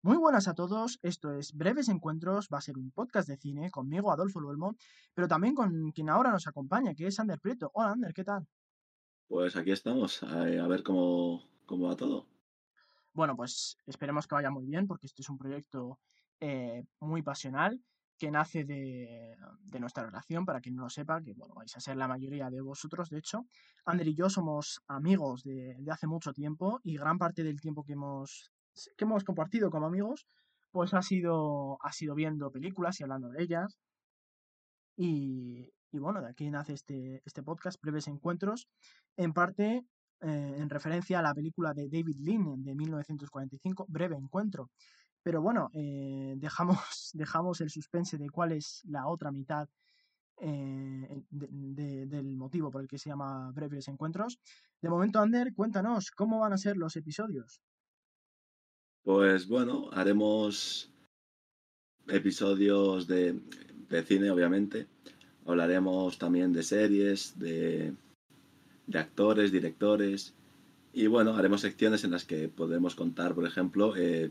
Muy buenas a todos, esto es Breves Encuentros, va a ser un podcast de cine conmigo, Adolfo Luelmo, pero también con quien ahora nos acompaña, que es Ander Prieto. Hola Ander, ¿qué tal? Pues aquí estamos, a, ver cómo, cómo va todo. Bueno, pues esperemos que vaya muy bien, porque este es un proyecto eh, muy pasional que nace de, de nuestra relación, para quien no lo sepa, que bueno, vais a ser la mayoría de vosotros, de hecho. Ander y yo somos amigos de, de hace mucho tiempo y gran parte del tiempo que hemos que hemos compartido como amigos, pues ha sido, ha sido viendo películas y hablando de ellas. Y, y bueno, de aquí nace este, este podcast, Breves Encuentros, en parte eh, en referencia a la película de David Lean de 1945, Breve Encuentro. Pero bueno, eh, dejamos, dejamos el suspense de cuál es la otra mitad eh, de, de, del motivo por el que se llama Breves Encuentros. De momento, Ander, cuéntanos, ¿cómo van a ser los episodios? Pues bueno, haremos episodios de, cine, obviamente. Hablaremos también de series, de, de, actores, directores. Y bueno, haremos secciones en las que podremos contar, por ejemplo, eh,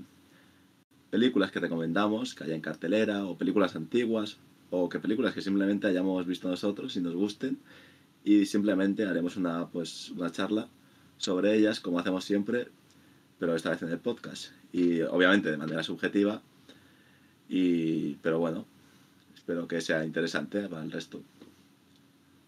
películas que recomendamos, que haya en cartelera, o películas antiguas, o que películas que simplemente hayamos visto nosotros y nos gusten. Y simplemente haremos una, pues, una charla sobre ellas, como hacemos siempre, pero esta vez en el podcast. Y obviamente de manera subjetiva. Y, pero bueno, espero que sea interesante para el resto.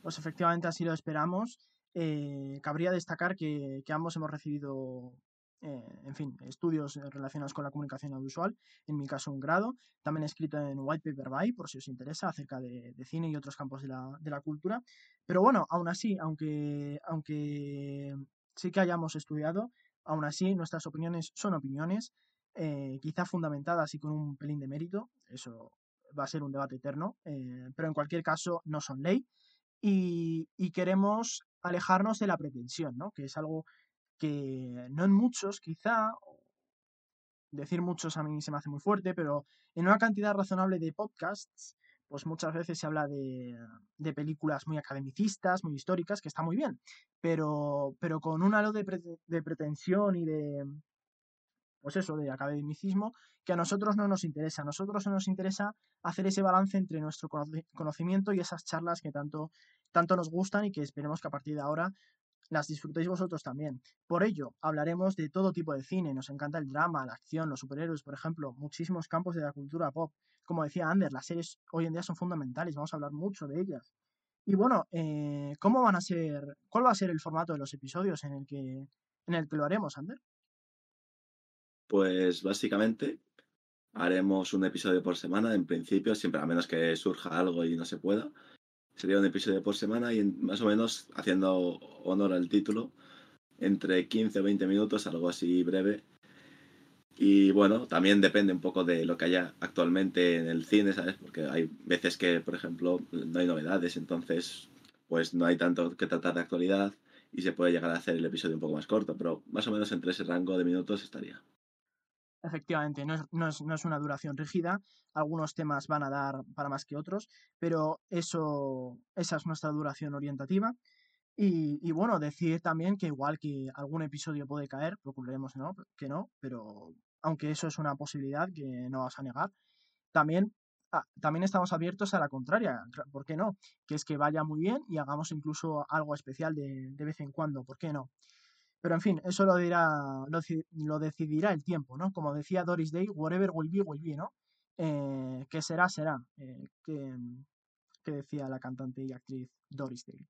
Pues efectivamente así lo esperamos. Eh, cabría destacar que, que, ambos hemos recibido, eh, en fin, estudios relacionados con la comunicación audiovisual, en mi caso un grado, también escrito en White Paper By, por si os interesa, acerca de, de cine y otros campos de la, de la, cultura. Pero bueno, aún así, aunque, aunque sí que hayamos estudiado, Aún así, nuestras opiniones son opiniones, eh, quizá fundamentadas y con un pelín de mérito, eso va a ser un debate eterno, eh, pero en cualquier caso no son ley y, y, queremos alejarnos de la pretensión, ¿no? que es algo que no en muchos quizá, decir muchos a mí se me hace muy fuerte, pero en una cantidad razonable de podcasts pues muchas veces se habla de, de, películas muy academicistas, muy históricas, que está muy bien, pero, pero con un halo de, de, pretensión y de, pues eso, de academicismo, que a nosotros no nos interesa. A nosotros no nos interesa hacer ese balance entre nuestro conocimiento y esas charlas que tanto, tanto nos gustan y que esperemos que a partir de ahora las disfrutéis vosotros también. Por ello, hablaremos de todo tipo de cine. Nos encanta el drama, la acción, los superhéroes, por ejemplo, muchísimos campos de la cultura pop. Como decía Ander, las series hoy en día son fundamentales, vamos a hablar mucho de ellas. Y bueno, eh, ¿cómo van a ser, cuál va a ser el formato de los episodios en el que, en el que lo haremos, Ander? Pues básicamente haremos un episodio por semana, en principio, siempre a menos que surja algo y no se pueda sería un episodio por semana y más o menos haciendo honor al título, entre 15 o 20 minutos, algo así breve. Y bueno, también depende un poco de lo que haya actualmente en el cine, ¿sabes? Porque hay veces que, por ejemplo, no hay novedades, entonces pues no hay tanto que tratar de actualidad y se puede llegar a hacer el episodio un poco más corto, pero más o menos entre ese rango de minutos estaría. Efectivamente, no es, no, es, no es, una duración rígida, algunos temas van a dar para más que otros, pero eso, esa es nuestra duración orientativa. Y, y, bueno, decir también que igual que algún episodio puede caer, procuraremos ¿no? que no, pero aunque eso es una posibilidad que no vas a negar, también, ah, también estamos abiertos a la contraria, ¿por qué no? Que es que vaya muy bien y hagamos incluso algo especial de, de vez en cuando, ¿por qué no? Pero en fin, eso lo, dirá, lo, lo, decidirá el tiempo, ¿no? Como decía Doris Day, whatever will be, will be, ¿no? Eh, que será, será, eh, que, decía la cantante y actriz Doris Day.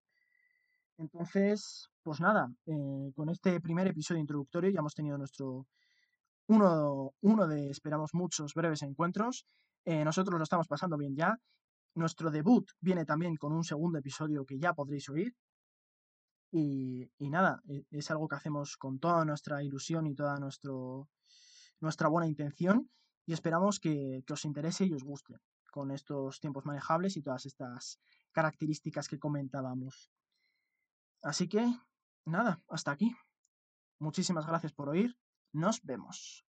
Entonces, pues nada, eh, con este primer episodio introductorio ya hemos tenido nuestro uno, uno de, esperamos, muchos breves encuentros. Eh, nosotros lo estamos pasando bien ya. Nuestro debut viene también con un segundo episodio que ya podréis oír, y, nada, e, es algo que hacemos con toda nuestra ilusión y toda nuestro, nuestra buena intención y esperamos que, que, os interese y os guste con estos tiempos manejables y todas estas características que comentábamos. Así que, nada, hasta aquí. Muchísimas gracias por oír. Nos vemos.